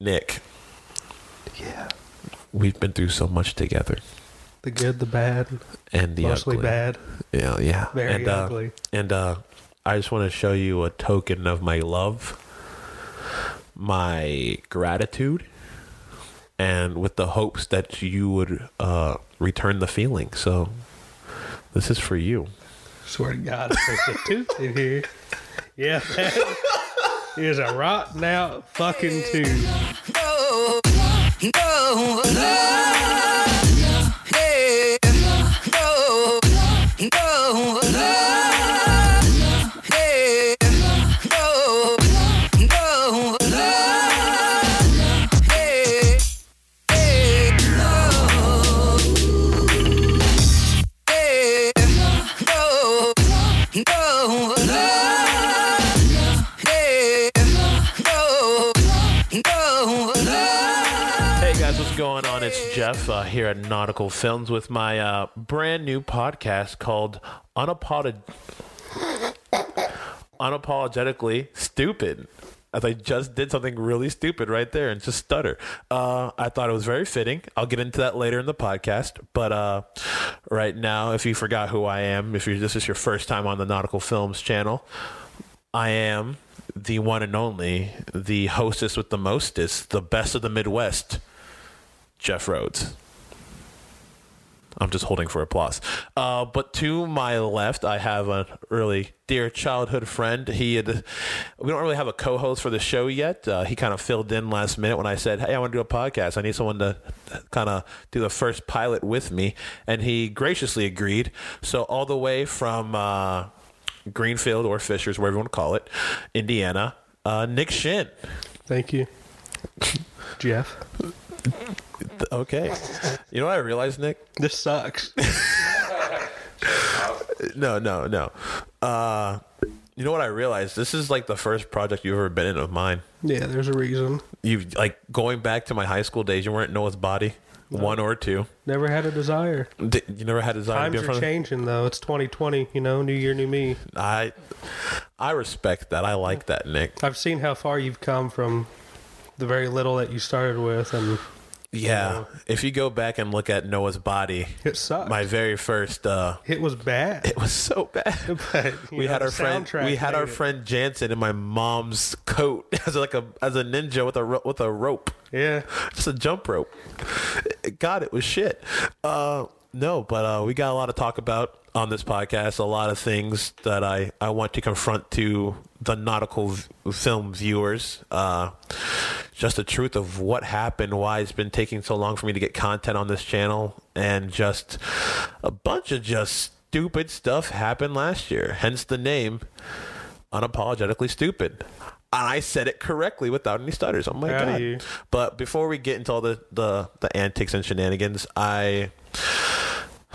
Nick, Yeah. we've been through so much together, The good, the bad, and the mostly ugly. bad, Yeah, yeah. very and, uh, ugly. And uh, I just want to show you a token of my love, my gratitude, and with the hopes that you would uh, return the feeling. So, this is for you. Swear to God, there's a tooth in here. Yeah, that is a rotten out fucking tooth. Jeff uh, here at Nautical Films with my uh, brand new podcast called Unapolog- Unapologetically Stupid. As I just did something really stupid right there and just stutter. Uh, I thought it was very fitting. I'll get into that later in the podcast. But uh, right now, if you forgot who I am, if this is your first time on the Nautical Films channel, I am the one and only, the hostess with the mostest, the best of the Midwest, Jeff Rhodes. I'm just holding for applause. Uh, but to my left, I have a really dear childhood friend. He had, we don't really have a co-host for the show yet. Uh, he kind of filled in last minute when I said, "Hey, I want to do a podcast. I need someone to kind of do the first pilot with me," and he graciously agreed. So all the way from uh, Greenfield or Fishers, wherever you want to call it, Indiana, uh, Nick Shin. Thank you, Jeff. Okay, you know what I realized, Nick? This sucks. No, no, no. Uh, you know what I realized? This is like the first project you've ever been in of mine. Yeah, there's a reason. You like going back to my high school days. You weren't Noah's body, one or two. Never had a desire. Di- You never had a desire to be Times are front of changing though. It's 2020. You know, new year, new me. I, I respect that. I like that, Nick. I've seen how far you've come from the very little that you started with, and Yeah. If you go back and look at Noah's body, it sucked. my very first, uh, it was bad. it was so bad. But, we know, had our friend we had our it. friend Jansen in my mom's coat as like a as a ninja with a with a rope Yeah, just a jump rope god it was shit uh no but uh we got a lot to talk about on this podcast a lot of things that i i want to confront to the nautical v- film viewers uh just the truth of what happened why it's been taking so long for me to get content on this channel and just a bunch of just stupid stuff happened last year hence the name unapologetically stupid and I said it correctly without any stutters. Oh my Proud god! But before we get into all the, the, the antics and shenanigans, I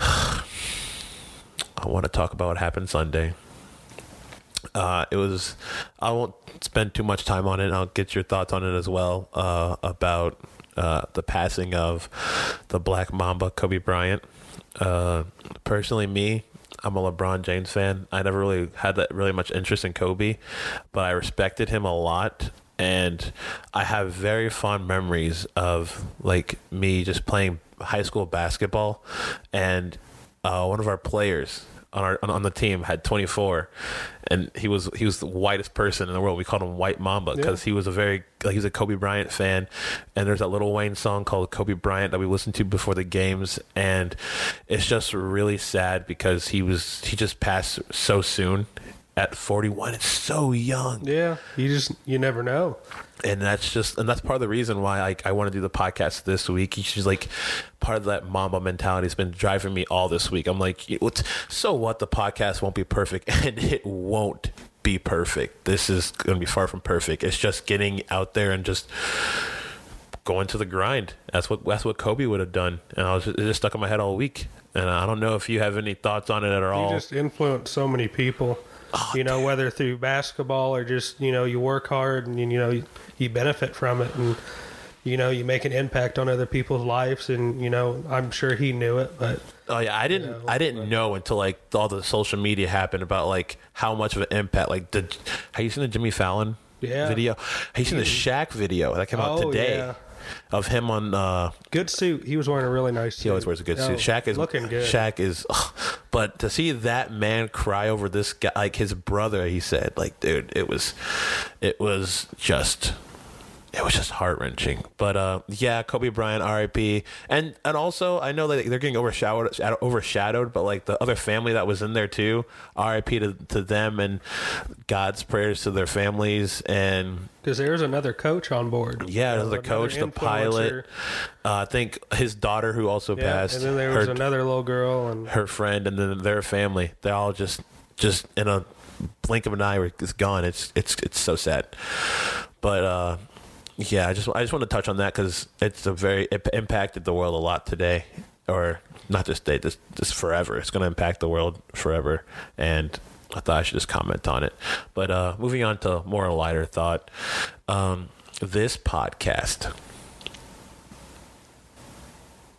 I want to talk about what happened Sunday. Uh, it was. I won't spend too much time on it. I'll get your thoughts on it as well uh, about uh, the passing of the Black Mamba, Kobe Bryant. Uh, personally, me, I'm a LeBron James fan. I never really had that really much interest in Kobe, but I respected him a lot. And I have very fond memories of like me just playing high school basketball, and uh, one of our players on our on, the team had 24, and he was he was the whitest person in the world. We called him White Mamba because he was a very like he was a Kobe Bryant fan. And there's that Lil Wayne song called Kobe Bryant that we listened to before the games, and it's just really sad because he was he just passed so soon at 41. It's so young yeah. You just you never know. and that's just and that's part of the reason why I, I want to do the podcast this week. She's like part of that Mamba mentality has been driving me all this week. I'm like, what's so what? The podcast won't be perfect, and it won't be perfect. This is going to be far from perfect. It's just getting out there and just going to the grind. That's what that's what Kobe would have done, and I was just, it just stuck in my head all week. And I don't know if you have any thoughts on it at all. You just influence so many people. Oh, you know, whether through basketball or just you know you work hard and you know you, you benefit from it and you know you make an impact on other people's lives and you know I'm sure he knew it, but Oh yeah, I didn't. know, I didn't know until like all the social media happened about like how much of an impact. Like, did have you seen the Jimmy Fallon Yeah. video. Have you seen the Shaq video that came out Oh, today yeah. Of him on? Uh, Good suit. He was wearing a really nice suit. he always wears a good Oh, suit. Shaq is looking good. Shaq is, but to see that man cry over this guy, like his brother, he said, like, dude, it was, it was just. It was just heart wrenching, but uh, yeah, Kobe Bryant, R.I.P. And and also, I know that they're getting overshadowed, overshadowed, but like the other family that was in there too, R.I.P. to to them, and God's prayers to their families, and Because there's another coach on board. yeah, Uh, the coach, the pilot, uh, I think his daughter who also Yeah, passed, and then there was her, another little girl, and her friend, and then their family. They're all just just in a blink of an eye, it's gone. It's it's it's so sad, but. uh yeah, I just I just want to touch on that because it's a very it impacted the world a lot today, or not just today, just just forever. It's going to impact the world forever, and I thought I should just comment on it. But uh, moving on to more a lighter thought, um, this podcast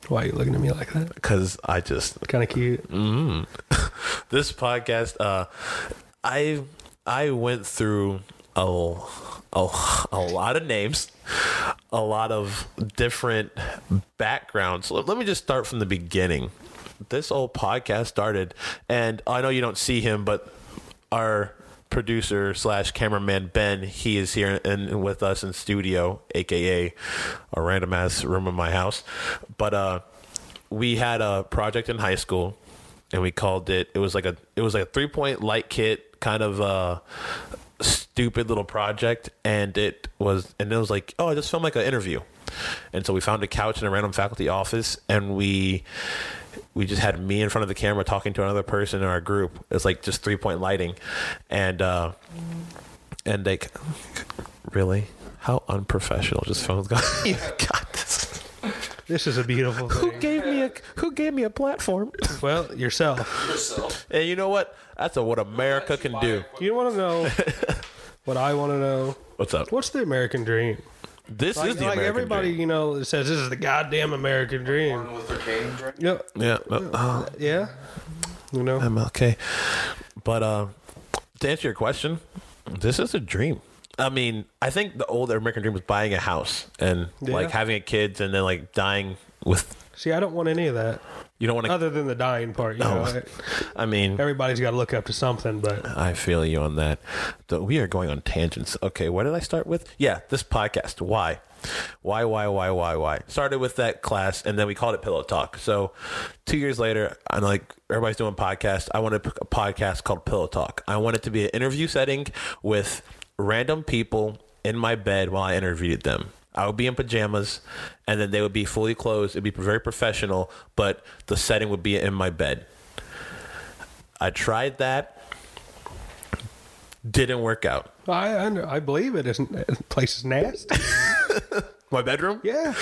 why are you looking at me like that? because I just Kind of cute. Mm. this podcast uh i i went through a, a, a lot of names a lot of different backgrounds. Let, let me just start from the beginning. This old podcast started and i know you don't see him but our producer slash cameraman ben he is here and with us in studio aka a random ass room in my house. But uh we had a project in high school and we called it it was like a it was like a three point light kit kind of uh stupid little project and it was and it was like oh i just filmed like an interview. And so we found a couch in a random faculty office and we we just had me in front of the camera talking to another person in our group. It's like just three point lighting. And uh and like really? How unprofessional just phones got. Got this This is a beautiful who thing. gave me a who gave me a platform well, yourself. yourself. and you know what that's a, what america can do You want to know what I want to know? what's up What's the American dream? this Like, is the like american everybody, dream. you know, says this is the goddamn American dream. Martin Luther King. Right? Yep. yeah uh, Yeah. You know. MLK. But uh, to answer your question, this is a dream. I mean, I think the old American dream was buying a house and Yeah. like having a kids and then like dying with. See, I don't want any of that, You don't want to. other than the dying part. You No. know, I mean, everybody's got to look up to something, but I feel you on that. Though we are going on tangents. Okay, what did I start with? Yeah, this podcast. Why? Why, why, why, why, why? Started with that class and then we called it Pillow Talk. So two years later, I'm like, everybody's doing podcasts. I wanted a podcast called Pillow Talk. I want it to be an interview setting with random people in my bed while I interviewed them. I would be in pajamas and then they would be fully clothed. It'd be very professional, but the setting would be in my bed. I tried that. Didn't work out. I I, I believe it isn't. The place is nasty. My bedroom? Yeah.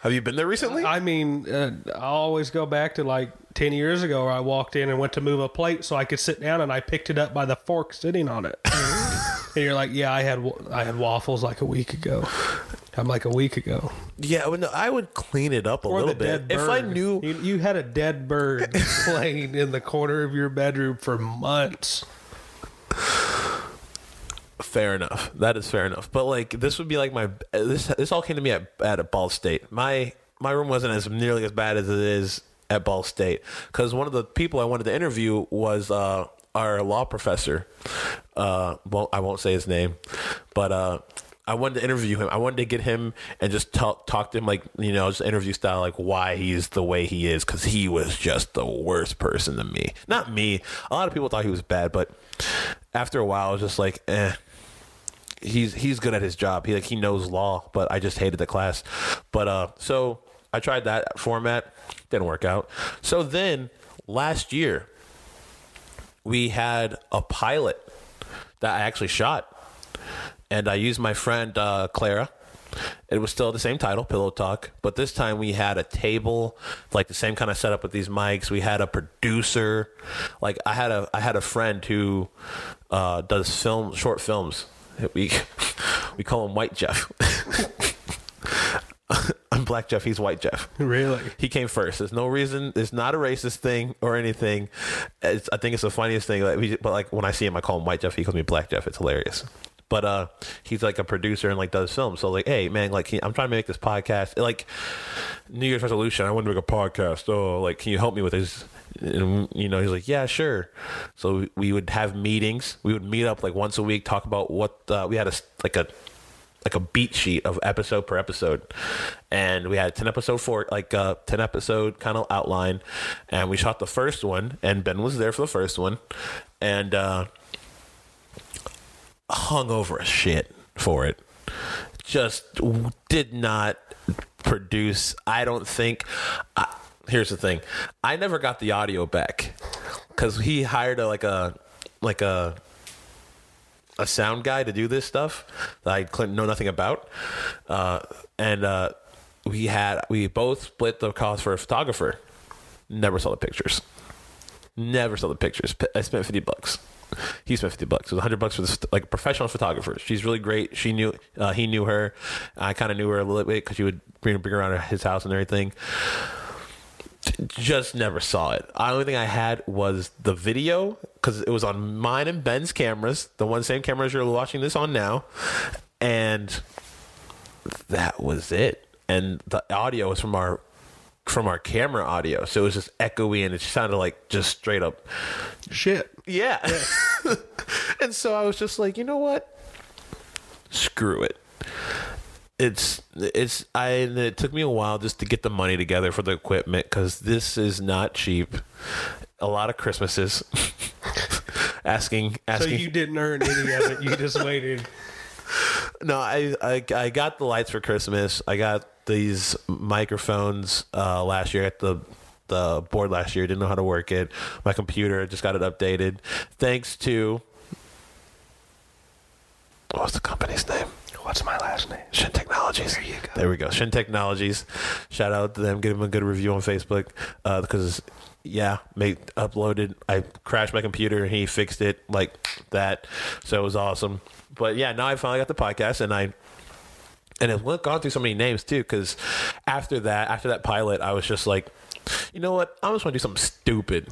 Have you been there recently? I mean, uh, I always go back to like 10 years ago where I walked in and went to move a plate so I could sit down and I picked it up by the fork sitting on it. and you're like, yeah, I had I had waffles like a week ago. I'm like a week ago. yeah, I would, I would clean it up a Or little bit. If. I knew, you, you had a dead bird laying in the corner of your bedroom for months. fair enough. That is fair enough. But like, this would be like my this. This all came to me at at Ball State. My my room wasn't as nearly as bad as it is at Ball State because one of the people I wanted to interview was uh, our law professor. Uh, I won't say his name, but uh, I wanted to interview him. I wanted to get him and just talk talk to him like you know, just interview style, like why he's the way he is because he was just the worst person to me. Not me. A lot of people thought he was bad, but after a while, I was just like, eh he's he's good at his job. He like he knows law, but I just hated the class. But uh so I tried that format, didn't work out. So then last year we had a pilot that I actually shot. And I used my friend uh, Clara. It was still the same title, Pillow Talk, but this time we had a table, like the same kind of setup with these mics. We had a producer, like I had a I had a friend who uh, does film short films. We we call him White Jeff. I'm Black Jeff. He's White Jeff. Really? He came first. There's no reason. It's not a racist thing or anything. It's, I think it's the funniest thing. Like, we, but like when I see him, I call him White Jeff. He calls me Black Jeff. It's hilarious. but uh, he's like a producer and like does films. So like, hey man, like can- I'm trying to make this podcast. Like New Year's resolution, I want to make a podcast. Oh, like can you help me with this? And you know, he's like, yeah, sure. So we would have meetings. We would meet up like once a week, talk about what uh, we had a like a like a beat sheet of episode per episode. And we had 10 episode for like uh 10 episode kind of outline. And we shot the first one and ben was there for the first one. And uh hung over a shit for it. Just did not produce i don't think I, here's the thing. I never got the audio back. Because he hired a like a like a a sound guy to do this stuff that I couldn't know nothing about, uh, and uh, we had we both split the cost for a photographer. Never saw the pictures. Never saw the pictures. I spent fifty bucks. He spent fifty bucks. It was hundred bucks for this like professional photographer. She's really great. She knew uh, he knew her. I kind of knew her a little bit because she would bring bring her around his house and everything just never saw it. The only thing I had was the video because it was on mine and Ben's cameras, the one same cameras you're watching this on now, and that was it. And the audio was from our from our camera audio, so it was just echoey and it sounded like just straight up Shit. yeah. and so I was just like, you know what? Screw it. It's it's I and it took me a while just to get the money together for the equipment because this is not cheap. A lot of Christmases asking asking. So you didn't earn any of it. You just waited. no, I, I I got the lights for Christmas. I got these microphones uh, last year at the the board last year. Didn't know how to work it. My computer just got it updated. Thanks to what's the company's name? What's my last name? Shin Technologies. There you go. There we go. Shin Technologies. Shout out to them. Give them a good review on Facebook uh, because yeah, made uploaded. I crashed my computer and he fixed it like that. So it was awesome. But yeah, now I finally got the podcast and I and it went gone through so many names too because after that after that pilot i was just like you know what i just want to do something stupid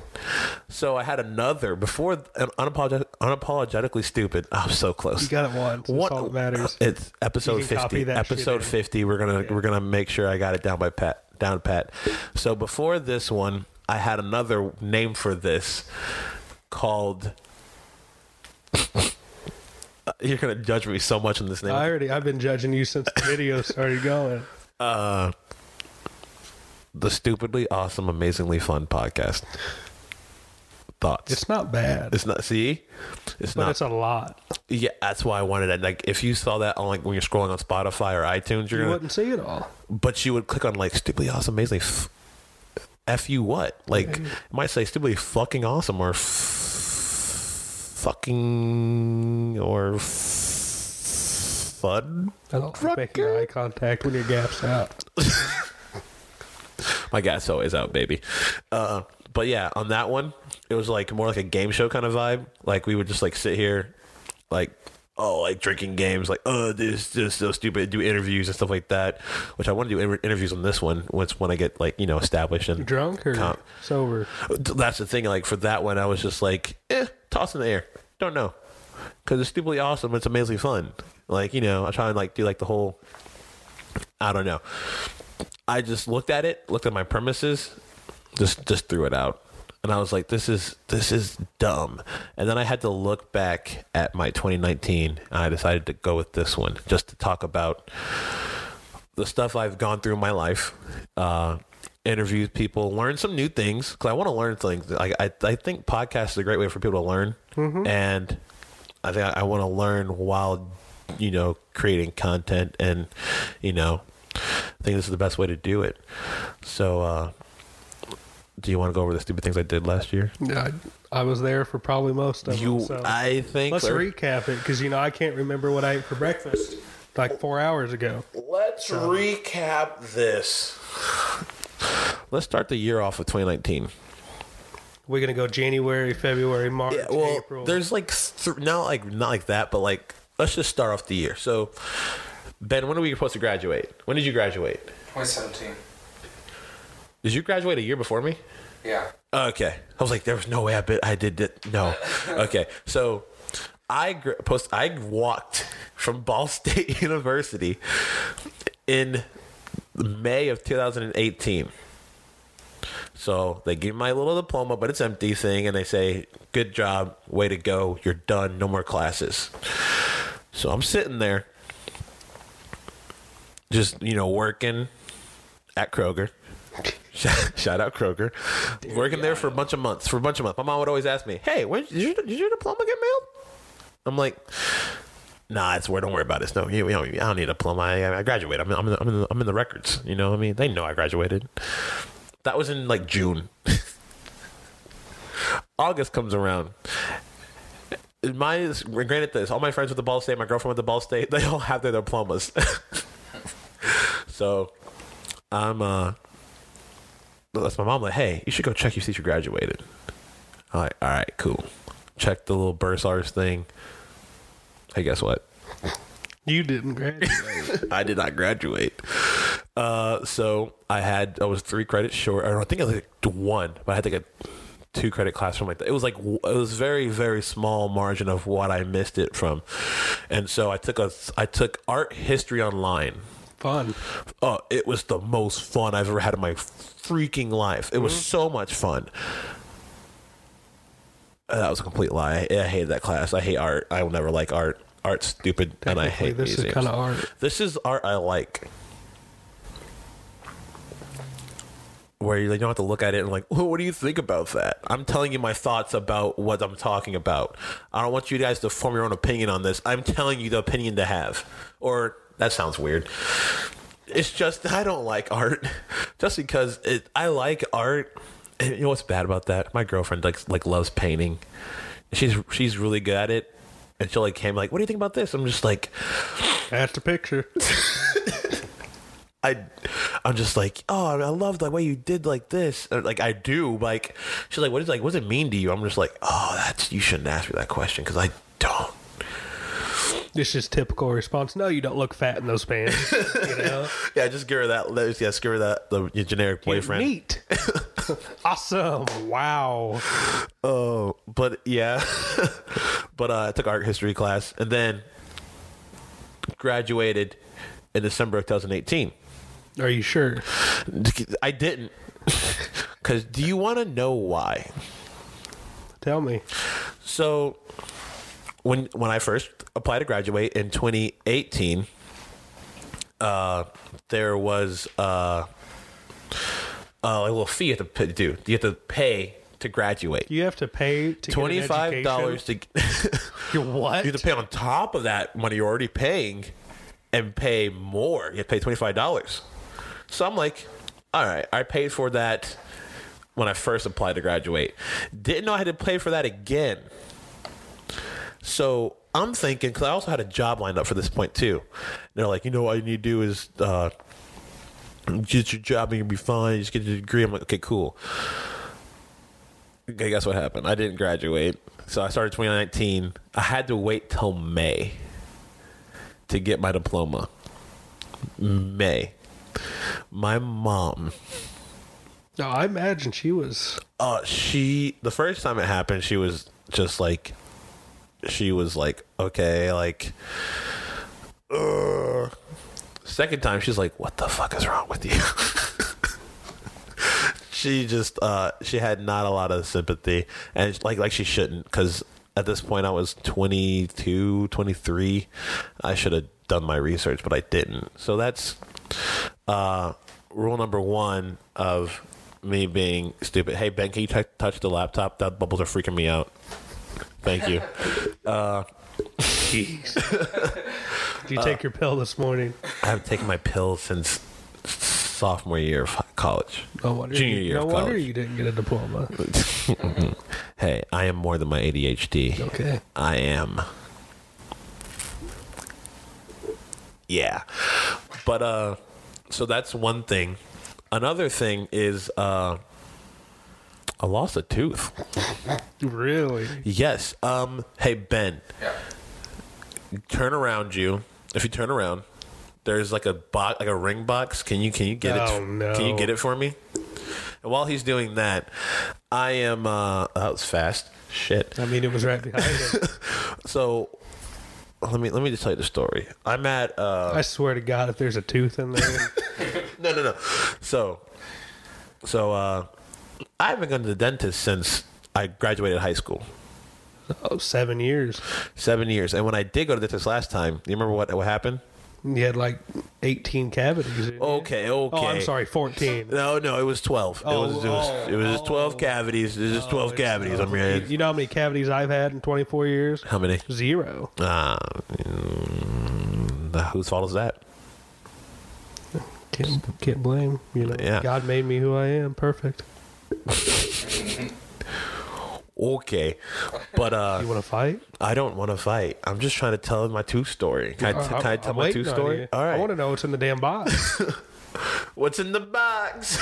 so i had another before unapologetic, unapologetically stupid i'm so close You got it once. What all that matters. it's episode You can copy 50 episode 50 we're gonna we're gonna make sure i got it down by pat down pat so before this one i had another name for this called you're gonna judge me so much on this name I already. I've been judging you since the video started going. uh the stupidly awesome amazingly fun podcast. Thoughts? It's not bad, it's not see? It's but not it's a lot. yeah that's why i wanted it. Like if you saw that on like when you're scrolling on spotify or itunes you're You gonna wouldn't see it all. but you would click on like stupidly awesome amazingly f, f you what? Like it might say stupidly fucking awesome or f- fucking or f- fun. I don't like making eye contact when your gap's out. My gas always out, baby. Uh, but yeah, on that one, it was like more like a game show kind of vibe. Like we would just like sit here, like oh, like drinking games, like oh, this this is so stupid. Do interviews and stuff like that. Which I want to do inter- interviews on this one once when I get like you know established and Drunk or Com- sober? that's the thing. Like for that one, I was just like, eh, toss in the air. Don't know, because it's stupidly awesome. It's amazingly fun. Like you know, I try and like do like the whole. I don't know. I just looked at it, looked at my premises, just just threw it out, and I was like, this is this is dumb. And then I had to look back at my 2019, and I decided to go with this one just to talk about the stuff I've gone through in my life, uh, interview people, learn some new things because I want to learn things. I, I I think podcasts is a great way for people to learn, and I think I, I want to learn while you know creating content, and you know, I think this is the best way to do it. So, uh, do you want to go over the stupid things I did last year? Yeah, I, I was there for probably most of You, them. So. I think. Let's recap it because you know I can't remember what I ate for breakfast like four hours ago. Let's recap this. Let's start the year off with 2019. We're gonna go January, February, March, Yeah, well, April. there's like th- not like not like that, but like let's just start off the year. So, Ben, when are we supposed to graduate? When did you graduate? 2017. Did you graduate a year before me? Yeah. Okay, I was like, there was no way I bit I did it. No. Okay, so I gr- post. I walked from Ball State University in May of 2018. So they give me my little diploma, but it's empty thing, and they say, "Good job, way to go, you're done, no more classes." So I'm sitting there, just you know, working at Kroger. Shout, out Kroger. Working there for a bunch of months. For a bunch of months, my mom would always ask me, "Hey, when did your, did your diploma get mailed?" I'm like, "Nah, it's where. Don't worry about it. No, you, you know, I don't need a diploma. I, I graduated. I'm, I'm, in the, I'm, in the, I'm in the records. You know, what I mean, they know I graduated. That was in like June. August comes around. My granted this, all my friends with the Ball State, my girlfriend with the Ball State, they all have their diplomas. so I'm uh that's my mom like, hey, you should go check your you graduated. I'm like, all right, cool. Check the little bursars thing. Hey, guess what? You didn't graduate. I did not graduate. Uh, so I had I was three credits short. Or I think I was like one, but I had to get two credit class from like that. It was like it was very very small margin of what I missed it from, and so I took a I took art history online. Fun. Oh, it was the most fun I've ever had in my freaking life. It was so much fun. Uh, That was a complete lie. I, I hated that class. I hate art. I will never like art. Art's stupid, and I hate this is kind of art. This is art I like. Where you don't have to look at it and like, well, what do you think about that? I'm telling you my thoughts about what I'm talking about. I don't want you guys to form your own opinion on this. I'm telling you the opinion to have. Or that sounds weird. It's just I don't like art, just because it. I like art. And you know what's bad about that? My girlfriend like like loves painting. She's she's really good at it, and she'll like came like, "What do you think about this?" I'm just like, That's the picture. I, I'm just like, oh, I love the way you did like this. Or, like I do. Like she's like, what is like, what does it mean to you? I'm just like, oh, that's you shouldn't ask me that question because I don't. This is typical response. No, you don't look fat in those pants. You know, Yeah, just give her that. Yeah, just give her that the your generic boyfriend. neat. awesome. Wow. Oh, but yeah, but uh, I took art history class and then graduated in December of 2018. Are you sure? I didn't. Because do you want to know why? Tell me. So when when I first applied to graduate in 2018, uh, there was uh, a little fee you have to do. You have to pay to graduate. You have to pay to Twenty get five dollars to. You what? you have to pay on top of that money you're already paying, and pay more. You have to pay twenty five dollars. So I'm like, all right, I paid for that when I first applied to graduate. Didn't know I had to pay for that again. So I'm thinking, because I also had a job lined up for this point too. they're like, you know, what you need to do is uh, get your job and you'll be fine. Just get your degree. I'm like, okay, cool. Okay, guess what happened? I didn't graduate. So I started 2019. I had to wait till May to get my diploma. May. My mom No, I imagine she was. uh she the first time it happened she was just like she was like okay like uh second time she's like what the fuck is wrong with you? She just uh she had not a lot of sympathy. And like like she shouldn't because at this point i was 22 23 i should have done my research but i didn't. So that's uh rule number one of me being stupid. Hey ben can you t- touch the laptop? That bubbles are freaking me out thank you Jeez. Did you take your pill this morning? i haven't taken my pill since sophomore year of college No wonder. Junior you, year no of wonder college. you didn't get a diploma. hey i am more than my adhd Okay. I am. Yeah. But uh so that's one thing. Another thing is uh I lost a tooth. Really? Yes. Um hey Ben. Yeah. Turn around you. If you turn around, there's like a box like a ring box. Can you can you get Oh, it no. Can you get it for me? And while he's doing that, I am. Uh, that was fast. Shit. I mean, it was right behind him. So let me let me just tell you the story. I'm at. Uh, I swear to God, if there's a tooth in there, no, no, no. So, so uh, I haven't gone to the dentist since I graduated high school. oh, seven years. Seven years. And when I did go to the dentist last time, you remember what what happened? You had like 18 cavities. Okay, okay. Oh, I'm sorry, 14. No, no, it was twelve. Oh, it was it was, oh, it was just twelve oh. cavities. It was just twelve cavities. I'm You, you know how many cavities I've had in 24 years? How many? Zero. Uh, mm, whose fault is that? Can't, can't blame. You know, Yeah. God made me who I am. Perfect. Okay, but uh, You want to fight? I don't want to fight. I'm just trying to tell my tooth story. Can I, Uh, can I tell I'm my waiting on story? you. All I right. want to know what's in the damn box. What's in the box?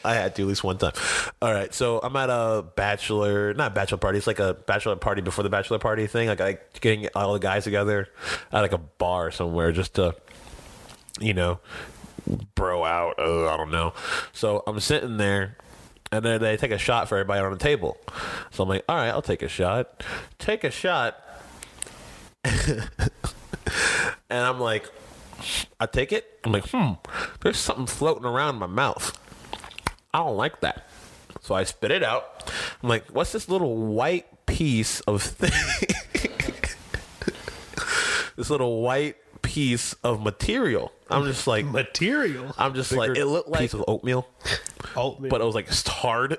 I had to at least one time. All right, so I'm at a bachelor, not bachelor party. It's like a bachelor party before the bachelor party thing. Like, like getting all the guys together at like a bar somewhere just to, you know, bro out. Uh, I don't know. So I'm sitting there. And then they take a shot for everybody on the table. So I'm like, all right, I'll take a shot. Take a shot. and I'm like, I take it. I'm like, hmm, there's something floating around my mouth. I don't like that. So I spit it out. I'm like, what's this little white piece of thing? this little white piece of material. I'm just like, Material. I'm just like, it looked like piece of oatmeal, Oatmeal. but it was like it's hard.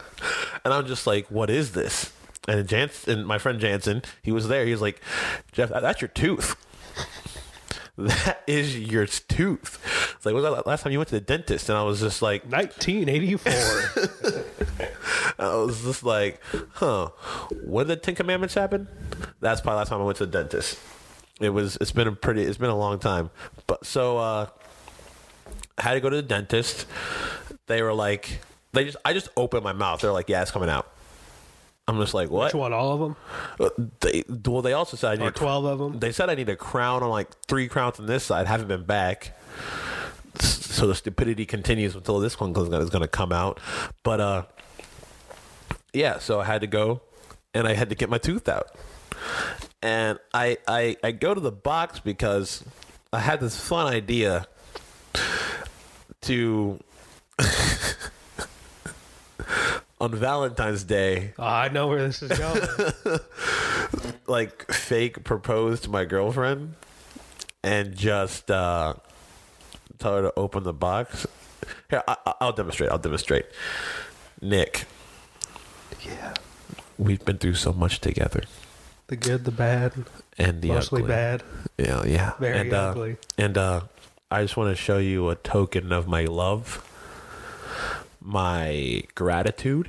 and I'm just like, what is this? And Jansen, and my friend Jansen, he was there. He was like, Jeff, that's your tooth. That is your tooth. It's like, was that last time you went to the dentist? And I was just like, 1984. I was just like, huh, when did the Ten Commandments happen? That's probably the last time I went to the dentist. It was, it's been a pretty, it's been a long time. But so, uh, I had to go to the dentist. They were like, they just, I just opened my mouth. They're like, yeah, it's coming out. I'm just like, what? Which one? All of them? Uh, They, well, they also said I need Or a cr- 12 of them? They said I need a crown on like three crowns on this side. Haven't been back. S- So the stupidity continues until this one is going to come out. But uh, yeah. So I had to go, and I had to get my tooth out, and I I I go to the box because I had this fun idea to. on Valentine's Day, Oh, I know where this is going. like fake propose to my girlfriend and just uh tell her to open the box. Here, I, I- I'll demonstrate. I'll demonstrate. Nick, yeah. we've been through so much together, The good, the bad, and the mostly ugly. bad. Yeah, yeah. Very and, uh, ugly. And uh, I just want to show you a token of my love, my gratitude,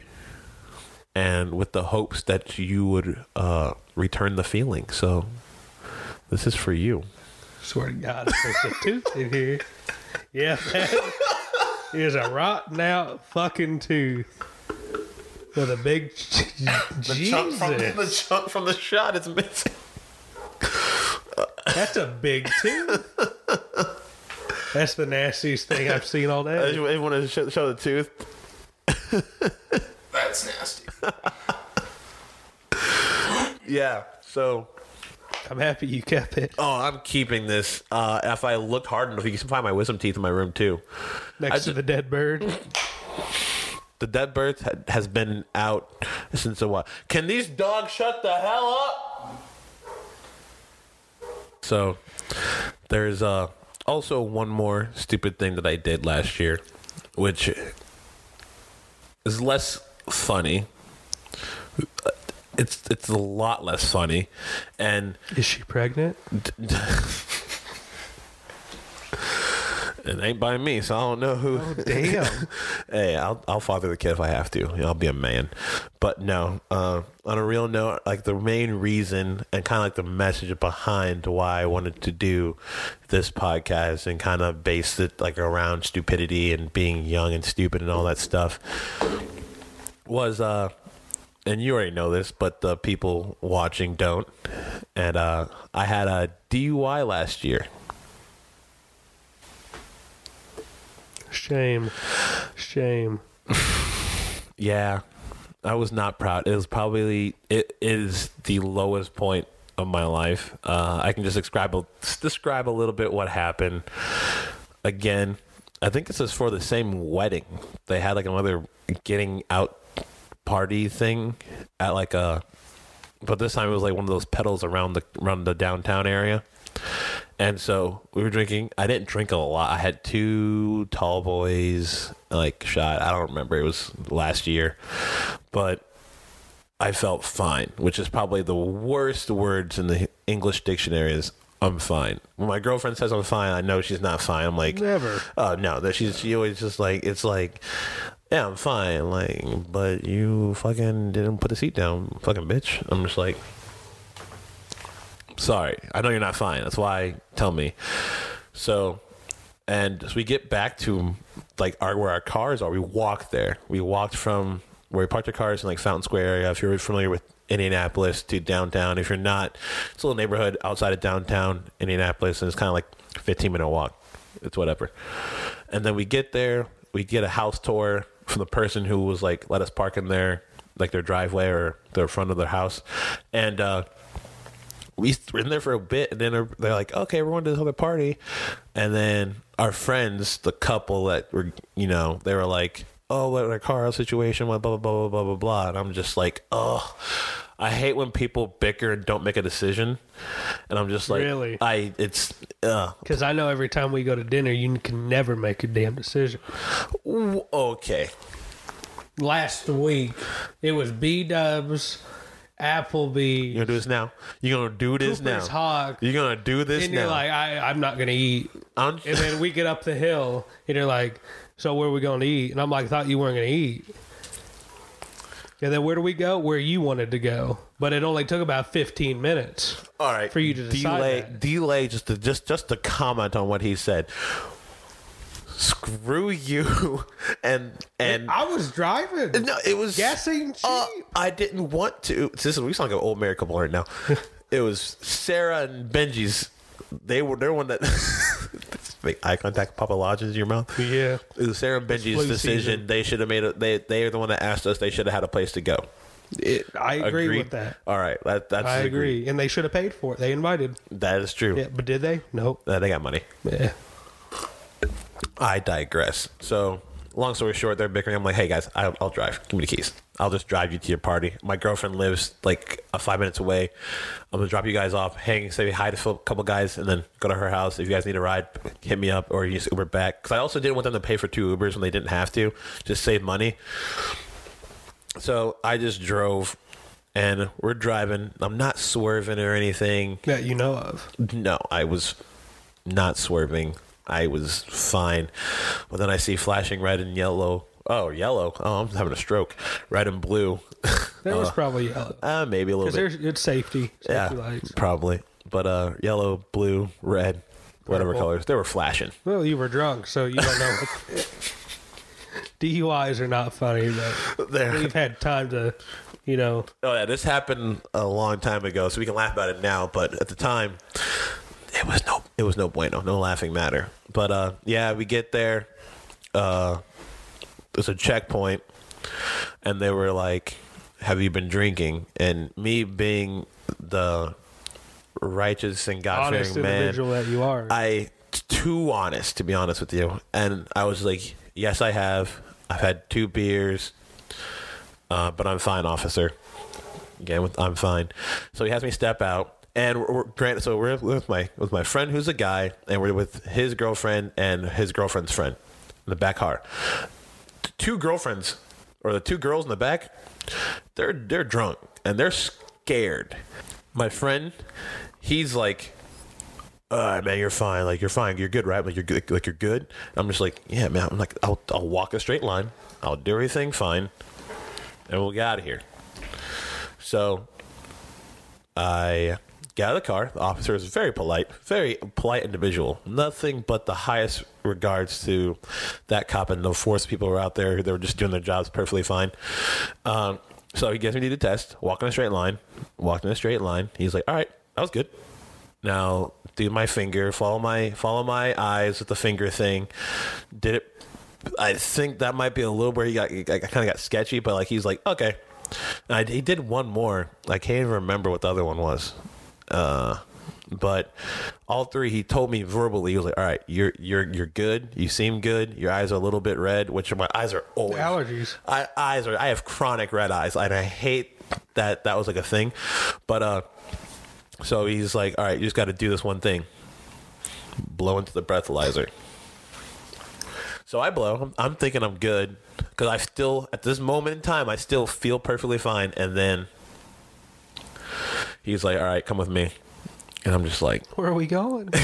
and with the hopes that you would uh, return the feeling. So, this is for you. Swear to God, there's a tooth in here. Yeah, that is a rotten out fucking tooth with a big Jesus. chunk from the chunk from the shot is missing. That's a big tooth. That's the nastiest thing I've seen all I day. just want to show, show the tooth. That's nasty. Yeah. So, I'm happy you kept it oh, I'm keeping this. Uh, if I looked hard enough, you can find my wisdom teeth in my room too. next I to ju- the dead bird. The dead bird ha- has been out since a while. Can these dogs shut the hell up? So, there's uh, also one more stupid thing that I did last year, which is less funny. It's it's a lot less funny, and Is she pregnant? it ain't by me, so I don't know who. Oh, damn. hey, I'll I'll father the kid if I have to. I'll be a man. But no, uh, on a real note, like the main reason and kind of like the message behind why I wanted to do this podcast and kind of base it like around stupidity and being young and stupid and all that stuff was uh and you already know this, but the people watching don't. And uh I had a DUI last year. Shame. Shame. Yeah, I was not proud. It was probably it is the lowest point of my life. Uh, I can just describe a, describe a little bit what happened. Again, I think this is for the same wedding. They had like another getting out party thing at like a, but this time it was like one of those pedals around the around the downtown area. And so we were drinking. I didn't drink a lot. I had two tall boys, like shot. I don't remember. It was last year, but I felt fine, which is probably the worst words in the English dictionary. Is I'm fine. When my girlfriend says I'm fine, I know she's not fine. I'm like, Never. Oh no, that she's she always just like it's like, yeah, I'm fine. Like, but you fucking didn't put the seat down, fucking bitch. I'm just like, sorry. I know you're not fine. That's why. Tell me. So, and as we get back to like our where our cars are, we walked there. We walked from where we parked our cars in like Fountain Square area. If you're familiar with Indianapolis to downtown, if you're not, it's a little neighborhood outside of downtown Indianapolis, and it's kind of like 15 minute walk. It's whatever. And then we get there, we get a house tour from the person who was like, let us park in their like their driveway or their front of their house, and. uh we were in there for a bit, and then they're like, "Okay, we're going to this other party," and then our friends, the couple that were, you know, they were like, "Oh, what a car situation, blah blah blah blah blah blah blah," and I'm just like, "Oh." I hate when people bicker and don't make a decision, and I'm just like, Really? I it's uh, Because I know every time we go to dinner, you can never make a damn decision. okay. Last week, it was B Dubs, Applebee, You're gonna do this now? You're gonna do this Cooper's now? Hawk, You gonna do this now. and now? you're like, I, I'm not gonna eat. I'm, And then we get up the hill, and you're like, so where are we going to eat? And I'm like, thought you weren't going to eat. And then where do we go? Where you wanted to go, but it only took about 15 minutes. all right for you to decide delay. that. Delay just to just just to comment on what he said. Screw you, and and I was driving, no, it was guessing. Uh, I didn't want to. This is we sound like an old married couple right now. it was Sarah and Benji's. They were they're one that make eye contact, pop a lodge in your mouth. yeah, It was Sarah and Benji's decision. season. They should have made it. They they are the one that asked us. They should have had a place to go. it, I agree Agreed? with that. All right, that, that's I agree, and they should have paid for it. They invited. That is true. Yeah, but did they? Nope. Uh, they got money. Yeah. I digress. So, long story short, they're bickering. I'm like, hey guys, I'll, I'll drive. Give me the keys. I'll just drive you to your party. My girlfriend lives like a five minutes away. I'm gonna drop you guys off, hang, say hi to a couple guys, and then go to her house. If you guys need a ride, hit me up or you just Uber back. Because I also didn't want them to pay for two Ubers when they didn't have to. Just save money. So I just drove, and we're driving. I'm not swerving or anything. That you know of. No, I was not swerving. I was fine. But then I see flashing red and yellow. Oh, yellow. Oh, I'm having a stroke. Red and blue. There was probably yellow. uh, maybe a little bit. there's it's safety. Safety Yeah, lights. probably. But uh, yellow, blue, red, whatever Purple. colors. They were flashing. Well, you were drunk, so you don't know. DUIs are not funny, but we've had time to, you know, Oh yeah, this happened a long time ago, so we can laugh about it now. But at the time, it was no, it was no bueno, no laughing matter. But uh, yeah, we get there. Uh, there's a checkpoint, and they were like, "Have you been drinking?" And me being the righteous and God honest fearing man, individual that you are. I too honest to be honest with you, and I was like, "Yes, I have. I've had two beers, uh, but I'm fine, officer. Again, with, I'm fine." So he has me step out, and we're, we're granted. So we're with my with my friend who's a guy, and we're with his girlfriend and his girlfriend's friend in the back car. T- Two girlfriends, or the two girls in the back, they're they're drunk and they're scared. My friend, he's like all right, man, you're fine. Like you're fine. You're good, right? Like you're good. Like you're good. I'm just like, yeah, man. I'm like, I'll I'll walk a straight line. I'll do everything fine, and we'll get out of here. So I get out of the car. The officer is very polite, very polite individual. Nothing but the highest regards to that cop and the force people were out there. They were just doing their jobs perfectly fine. Um, so he gets me to do the test. Walk in a straight line. Walked in a straight line. He's like, all right, that was good. Now do my finger, follow my follow my eyes with the finger thing. Did it I think that might be a little where he got, I kind of got sketchy, but like he's like, okay. I, he did one more. I can't even remember what the other one was. Uh, but all three, he told me verbally. He was like, "All right, you're you're you're good. You seem good. Your eyes are a little bit red, which are my eyes are always Allergies. I, eyes are. I have chronic red eyes, and I hate that that was like a thing. But uh, so he's like, "All right, you just got to do this one thing. Blow into the breathalyzer." So I blow. I'm, I'm thinking I'm good because I still, at this moment in time, I still feel perfectly fine. And then he's like, "All right, come with me," and I'm just like, Where are we going?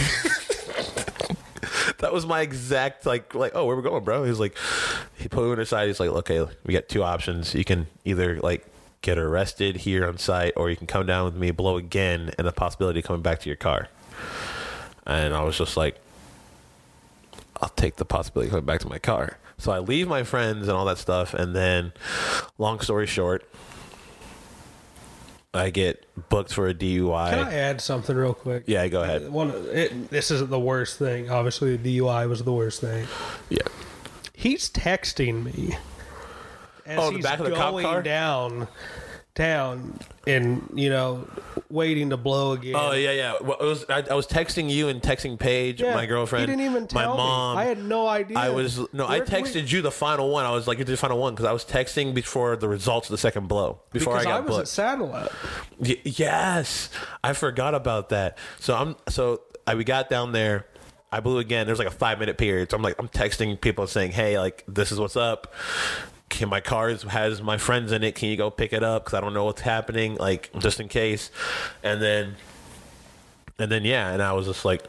that was my exact like like oh where we going bro? He's like he put me on his side. He's like okay we got two options. You can either like get arrested here on site or you can come down with me blow again and the possibility of coming back to your car. And i was just like i'll take the possibility of coming back to my car. So i leave my friends and all that stuff and then long story short i get booked for a dui Can I add something real quick? yeah go ahead uh, One, it, this isn't the worst thing. Obviously, the DUI was the worst thing. yeah He's texting me as Oh, the he's back of the cop going down, down, and you know, waiting to blow again. Oh yeah, yeah. Well, it was I, I was texting you and texting Paige, Yeah, my girlfriend, He didn't even tell my mom. me. I had no idea. I was no, I Where- texted you the final one. I was like, you did the final one because I was texting before the results of the second blow before because I I, got was at. Satellite. Y- yes, I forgot about that. So I'm so I, we got down there. I blew again. There's like a five minute period. So I'm like I'm texting people saying, hey, like this is what's up. Can my car has my friends in it? Can you go pick it up? Because I don't know what's happening. Like just in case. And then, and then yeah, and I was just like,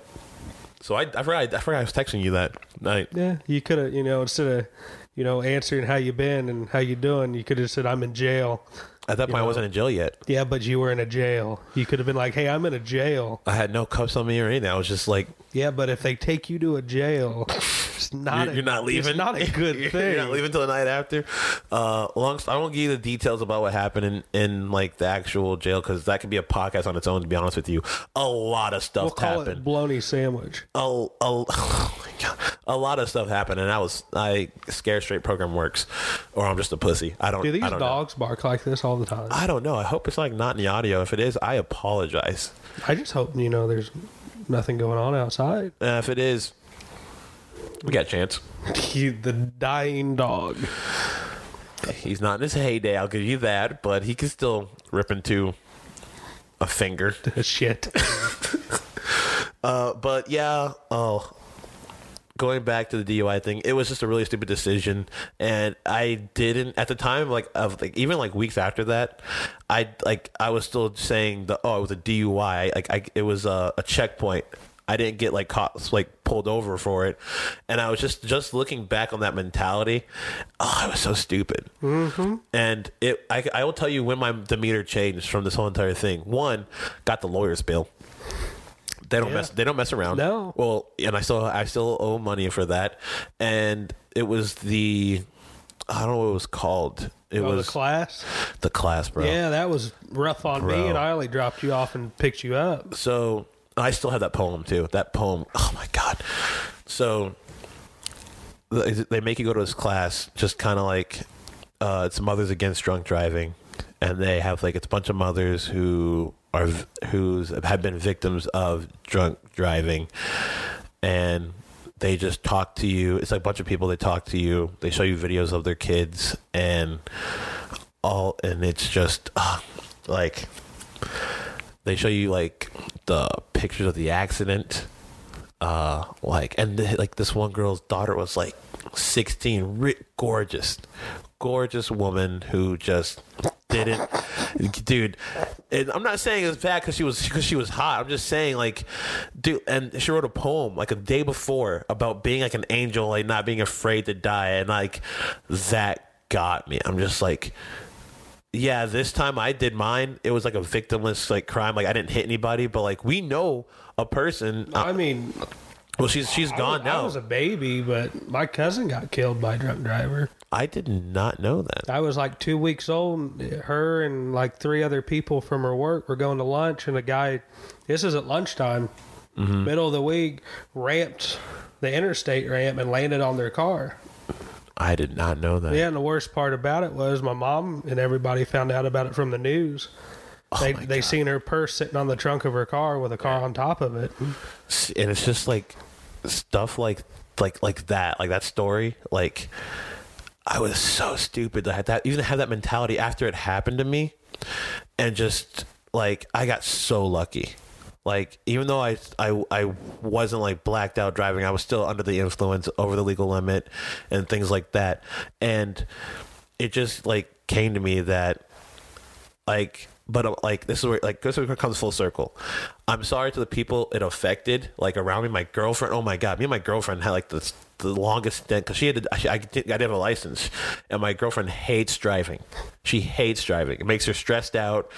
so I I forgot I forgot I was texting you that night. Yeah, you could have, you know, instead of, you know, answering how you been and how you doing, you could have said, "I'm in jail." At that point, I wasn't in jail yet. Yeah, but you were in a jail. You could have been like, "Hey, I'm in a jail." I had no cuffs on me or anything. I was just like, Yeah, but if they take you to a jail, it's not. you're, a, you're not leaving. It's not a good thing. You're not leaving till the night after. Uh, long. I won't give you the details about what happened in, in like the actual jail because that could be a podcast on its own. To be honest with you, a lot of stuff We'll call happened. it bologna sandwich. a, a, oh. a lot of stuff happened, and I was I scare straight program works, or I'm just a pussy. I don't. Do these I don't know. dogs bark like this all the time? I don't know. I hope it's like not in the audio. If it is, I apologize. I just hope you know there's nothing going on outside. Uh, if it is, we got a chance. The dying dog. He's not in his heyday. I'll give you that, but he can still rip into a finger. Shit. Uh, but yeah, oh, going back to the DUI thing, it was just a really stupid decision, and I didn't at the time like of like even like weeks after that, I like I was still saying the oh it was a DUI, like I it was a, a checkpoint. I didn't get like caught like pulled over for it, and I was just just looking back on that mentality. Oh, I was so stupid. Mm-hmm. And it, I, I will tell you when my demeanor changed from this whole entire thing. One, got the lawyer's bill. They don't Yeah. mess. They don't mess around. No. Well, and I still I still owe money for that, and it was the I don't know what it was called. It Oh, was the class. the class, bro. Yeah, that was rough on me, and I only dropped you off and picked you up. So I still have that poem too. That poem. Oh my god. So they they make you go to this class, just kind of like uh, it's Mothers Against Drunk Driving, and they have like it's a bunch of mothers who are who's have been victims of drunk driving, and they just talk to you. It's like a bunch of people. They talk to you. They show you videos of their kids and all, and it's just uh, like they show you like the pictures of the accident uh like and the, like this one girl's daughter was like 16 ri- gorgeous gorgeous woman who just didn't dude and i'm not saying it's bad because she was because she was hot i'm just saying like dude and she wrote a poem like a day before about being like an angel like not being afraid to die and like that got me i'm just like yeah, this time I did mine. It was like a victimless like crime. Like I didn't hit anybody, but like we know a person. I mean, well, she's she's I gone was, now. I was a baby, but my cousin got killed by a drunk driver. I did not know that. I was like two weeks old. Her and like three other people from her work were going to lunch, and a guy, this is at lunchtime, Mm-hmm. middle of the week, ramped the interstate ramp and landed on their car. I did not know that. Yeah, and the worst part about it was my mom and everybody found out about it from the news. they Oh they God. seen her purse sitting on the trunk of her car with a car on top of it. And it's just like stuff like like like that like that story like i was so stupid to have that even have that mentality after it happened to me. And just like i got so lucky. Like even though I, I i wasn't like blacked out driving i was still under the influence over the legal limit and things like that. And it just like came to me that like but uh, like this is where like this is where comes full circle. I'm sorry to the people it affected like around me. My girlfriend oh my god me and my girlfriend had like the, the longest stint because she had to, I, I, did, I didn't have a license and my girlfriend hates driving she hates driving it makes her stressed out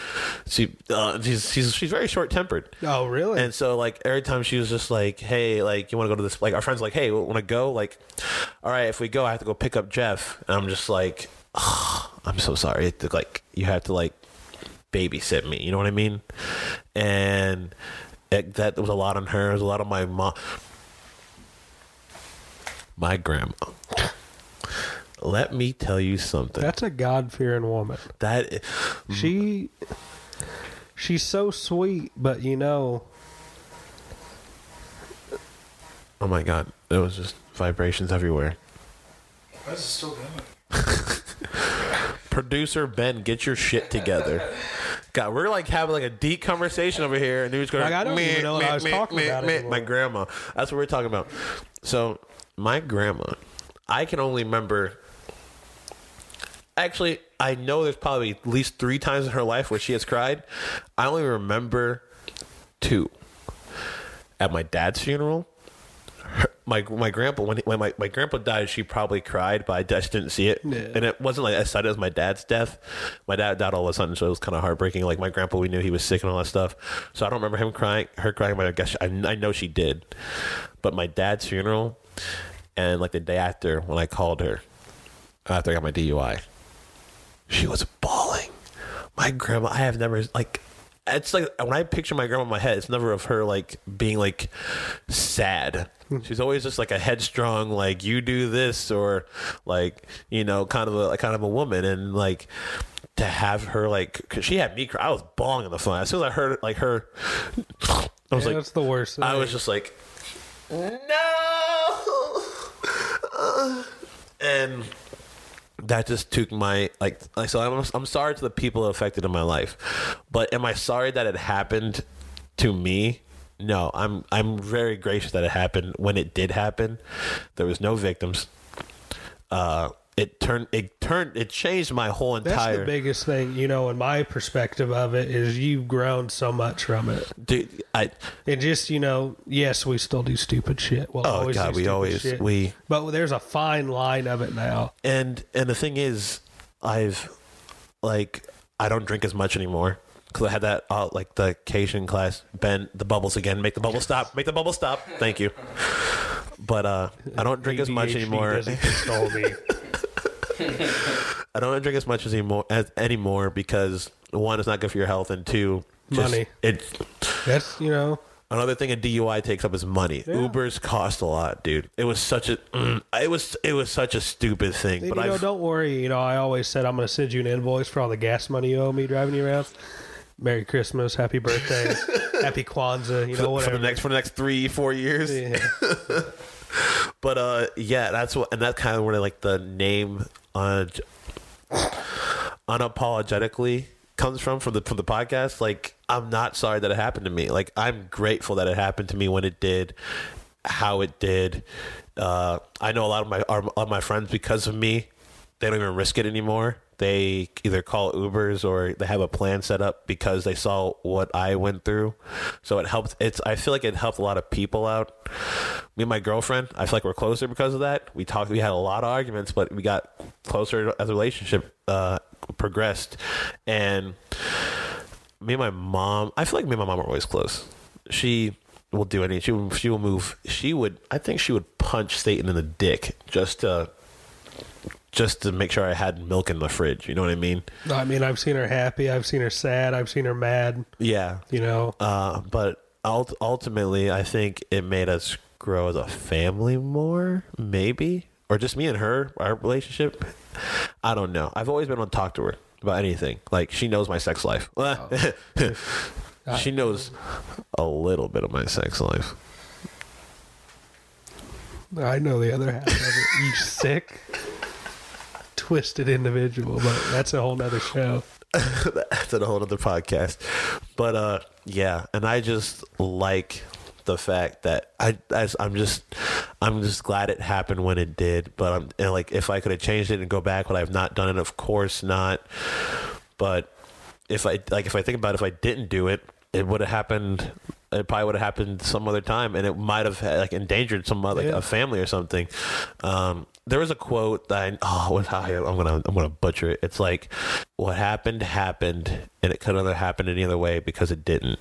she uh, she's, she's she's very short tempered Oh, really? and so like every time she was just like, "Hey, like you want to go to this?" Like our friends like, "Hey, want to go?" Like, all right, if we go, I have to go pick up Jeff, and I'm just like, "Ah, I'm so sorry. It, like you have to like babysit me. You know what I mean? And it, that was a lot on her. It was a lot on my mom, my grandma. Let me tell you something. That's a God fearing woman. That She she's so sweet, but you know, oh my god, it was just vibrations everywhere. Why is it still going? Producer Ben, get your shit together. God, we're like having like a deep conversation over here, and dude's going. Like, I don't even know what I was talking about anymore. My grandma. That's what we're talking about. So, my grandma, I can only remember. Actually, I know there's probably at least three times in her life where she has cried. I only remember two. At my dad's funeral, her, my my grandpa when, he, when my, my grandpa died, she probably cried, but I just didn't see it, Yeah. and it wasn't like as sudden as my dad's death. My dad died all of a sudden, so it was kind of heartbreaking. Like my grandpa, we knew he was sick and all that stuff, so I don't remember him crying, her crying, but I guess I, I know she did. But my dad's funeral, and like the day after when I called her after I got my DUI, she was bawling. My grandma, I have never like. It's like when I picture my grandma in my head, it's never of her like being like sad. Hmm. She's always just like a headstrong, like you do this, or like you know, kind of a kind of a woman, and like to have her like, cause she had me cry. I was bawling on the phone as soon as I heard like her. I was yeah, like, that's the worst. I was just like, no. and that just took my like so I'm I'm sorry to the people affected in my life. But am I sorry that it happened to me? No, I'm I'm very gracious that it happened when it did happen. There was no victims. Uh it turned it turned it changed my whole entire That's the biggest thing, you know, in my perspective of it is you've grown so much from it. dude I And just, you know, yes, we still do stupid shit. We'll oh always god, we always shit. we But there's a fine line of it now. and and the thing is i've like i don't drink as much anymore because i had that uh, like the Cation class bend the bubbles again make the bubble stop make the bubble stop thank you but uh i don't drink as much anymore doesn't console me. i don't drink as much as anymore as anymore because one it's not good for your health and two just, Money. it That's, you know, another thing a dui takes up is money ubers cost a lot dude it was such a mm, it was it was such a stupid thing and, but you know, i don't worry. You know, I always said I'm going to send you an invoice for all the gas money you owe me driving you around. Merry Christmas, Happy Birthday, Happy Kwanzaa, you know, for the next for the next three four years Yeah. But uh, yeah, that's what, and that's kind of where like the name uh, unapologetically comes from from the from the podcast. Like, I'm not sorry that it happened to me. Like, I'm grateful that it happened to me when it did, how it did. Uh, I know a lot of my our, of my friends because of me, they don't even risk it anymore. They either call Ubers or they have a plan set up because they saw what I went through. So it helped. It's I feel like it helped a lot of people out. Me and my girlfriend, I feel like we're closer because of that. We talked. We had a lot of arguments, but we got closer as a relationship uh, progressed. And me and my mom, I feel like me and my mom are always close. She will do anything. She she will move. She would. I think she would punch Satan in the dick just to just to make sure I had milk in the fridge. You know what I mean? I mean, I've seen her happy. I've seen her sad. I've seen her mad. Yeah. You know, Uh, but ult- ultimately, I think it made us grow as a family more. Maybe or just me and her, our relationship. I don't know. I've always been able to talk to her about anything. Like she knows my sex life. she knows a little bit of my sex life. I know the other half of it. You sick, twisted individual, but that's a whole nother show. That's a whole other podcast. But uh yeah, and I just like the fact that I, I I'm just I'm just glad it happened when it did. But I'm and like if I could have changed it and go back, would I have not done it? Of course not. But if I like if I think about it, if I didn't do it, it would have happened. It probably would have happened some other time, and it might have like endangered some other like Yeah. a family or something. Um, there was a quote that I, oh, I'm gonna I'm gonna butcher it. It's like, what happened happened, and it could have happened any other way because it didn't.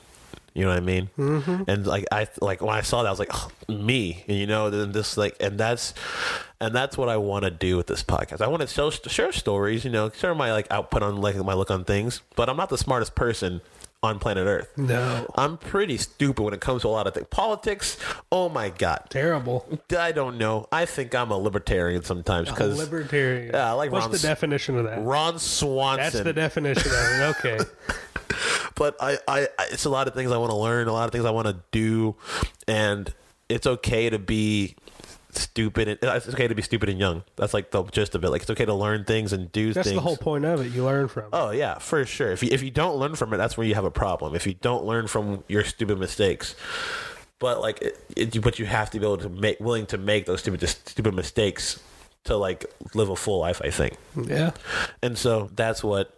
You know what I mean? Mm-hmm. And like I like when I saw that, I was like, oh, me. And, you know, then this like, and that's and that's what I want to do with this podcast. I want to show share stories. You know, share my like output on like my look on things. But I'm not the smartest person on planet Earth. No, I'm pretty stupid when it comes to a lot of things. Politics, oh my god, terrible. I don't know. I think I'm a libertarian sometimes A because libertarian. Yeah, I like What's Ron's- the definition of that? Ron Swanson. That's the definition of it. Okay. but I, I, I, it's a lot of things I want to learn, a lot of things I want to do, and it's okay to be stupid. And, uh, it's okay to be stupid and young. That's like the gist of it. Like it's okay to learn things and do That's things. the whole point of it. You learn from. it. Oh yeah, for sure. If you if you don't learn from it, that's where you have a problem. If you don't learn from your stupid mistakes, but like, it, it, but you have to be able to make willing to make those stupid stupid mistakes to like live a full life. I think. Yeah. And so that's what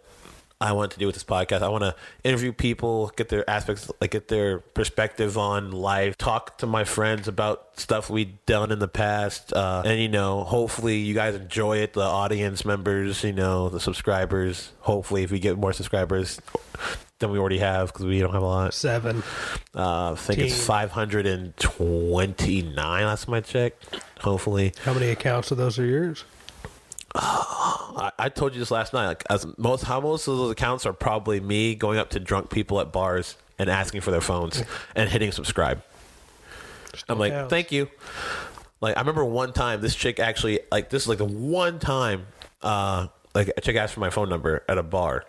I want to do with this podcast. I want to interview people, get their aspects, like get their perspective on life, talk to my friends about stuff we've done in the past. Uh, and, you know, hopefully you guys enjoy it, the audience members, you know, the subscribers. Hopefully, if we get more subscribers than we already have, because we don't have a lot. Seven. Uh, I think it's 529 last time I checked. Hopefully. How many accounts of those are yours? I, I told you this last night. Like, as most, how most of those accounts are probably me going up to drunk people at bars and asking for their phones and hitting subscribe. I'm like, counts. thank you. Like, I remember one time this chick actually, like, this is like the one time, uh, like a chick asked for my phone number at a bar.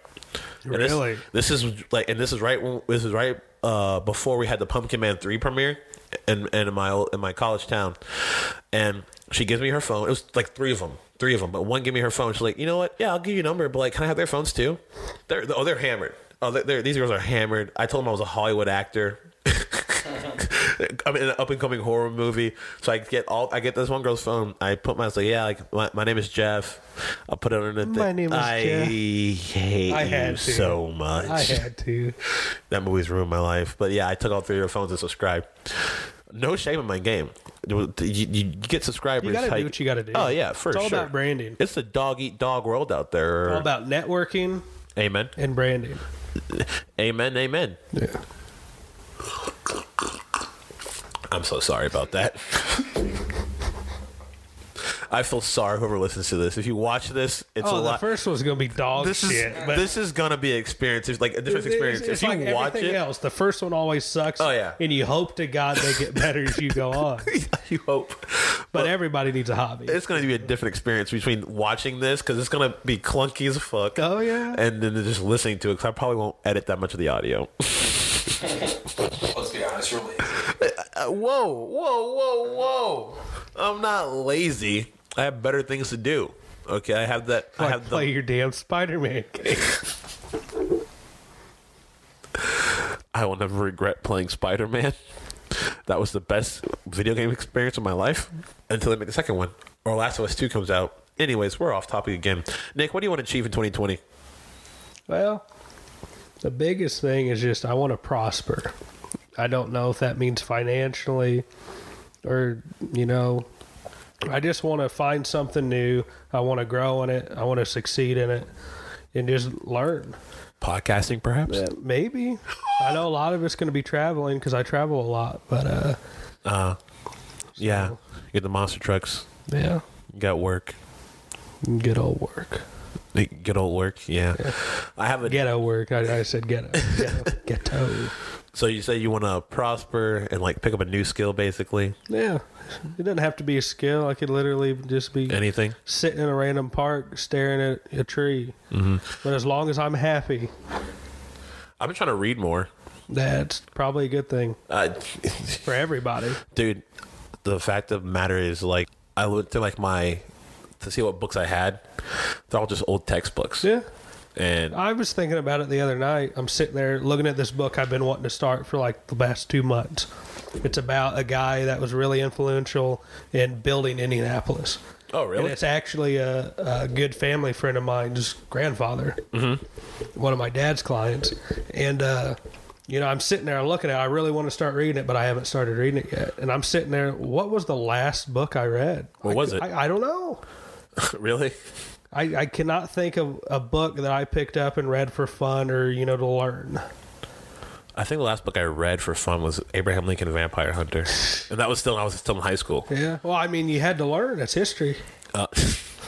And this- Really? This, is like, and this is right. When, this is right uh, before we had the Pumpkin Man three premiere, in, in my old, in my college town, and she gives me her phone. It was like three of them, three of them, but one gave me her phone. She's like, you know what? Yeah, I'll give you a number, but like, can I have their phones too? They're oh, they're hammered. Oh, they're, they're, these girls are hammered. I told them I was a Hollywood actor. I'm in an up and coming horror movie, so I get all I get this one girl's phone. I put my I was like, yeah, like my, my name is Jeff. I'll put it on the. My name is I Jeff. hate I you to. so much. I had to. that movie's ruined my life. But yeah, I took all three of your phones and subscribed. No shame in my game. You, you, get subscribers. You gotta do what you gotta do. Oh yeah, for It's all sure. about branding. It's the dog eat dog world out there. All about networking amen. and branding. Amen. Amen. Yeah. I'm so sorry about that. I feel sorry whoever listens to this. If you watch this, it's Oh, a the lot. first one's gonna be dog this shit. is but this is gonna be an experience. It's like a different it's- experience. It's, if you like watch everything it, else. The first one always sucks. Oh, yeah. and you hope to God they get better as you go on. you hope. But everybody needs a hobby. It's gonna be a different experience between watching this because it's gonna be clunky as fuck. Oh yeah. and then just listening to it because I probably won't edit that much of the audio. Let's be honest, you're lazy. Uh, whoa, whoa, whoa, whoa! I'm not lazy. I have better things to do. Okay, I have that. I like have play the. your damn Spider-Man game. I will never regret playing Spider Man. That was the best video game experience of my life until they make the second one or Last of Us Two comes out. Anyways, we're off topic again. Nick, what do you want to achieve in 2020? Well, the biggest thing is just I want to prosper. I don't know if that means financially or, you know, I just want to find something new. I want to grow in it. I want to succeed in it and just learn. Podcasting, perhaps. Uh, maybe. I know a lot of it's going to be traveling because I travel a lot, but uh, Uh, yeah. You get the monster trucks. yeah, You got work. good old work. You Get old work. Yeah. I have a Ghetto work. I, I said ghetto. Ghetto. ghetto. So you say you want to prosper and like pick up a new skill, basically Yeah, it doesn't have to be a skill. I could literally just be anything. sitting in a random park staring at a tree. Mm-hmm. But as long as I'm happy, I've been trying to read more, that's probably a good thing uh, for everybody. dude. The fact of the matter is, like, I looked at like my to see what books I had. They're all just old textbooks, Yeah. And I was thinking about it the other night. I'm sitting there looking at this book I've been wanting to start for like the past two months. It's about a guy that was really influential in building Indianapolis. oh And really? it's actually a, a good family friend of mine's grandfather, mm-hmm. one of my dad's clients. And, uh, you know, I'm sitting there, looking at it. I really want to start reading it, but I haven't started reading it yet. And I'm sitting there, what was the last book I read? What I- was it? I, I don't know. really? I, I cannot think of a book that I picked up and read for fun or, you know, to learn. I think the last book I read for fun was Abraham Lincoln Vampire Hunter, and that was still I was still in high school. Yeah. Well, I mean, you had to learn. It's history. Uh,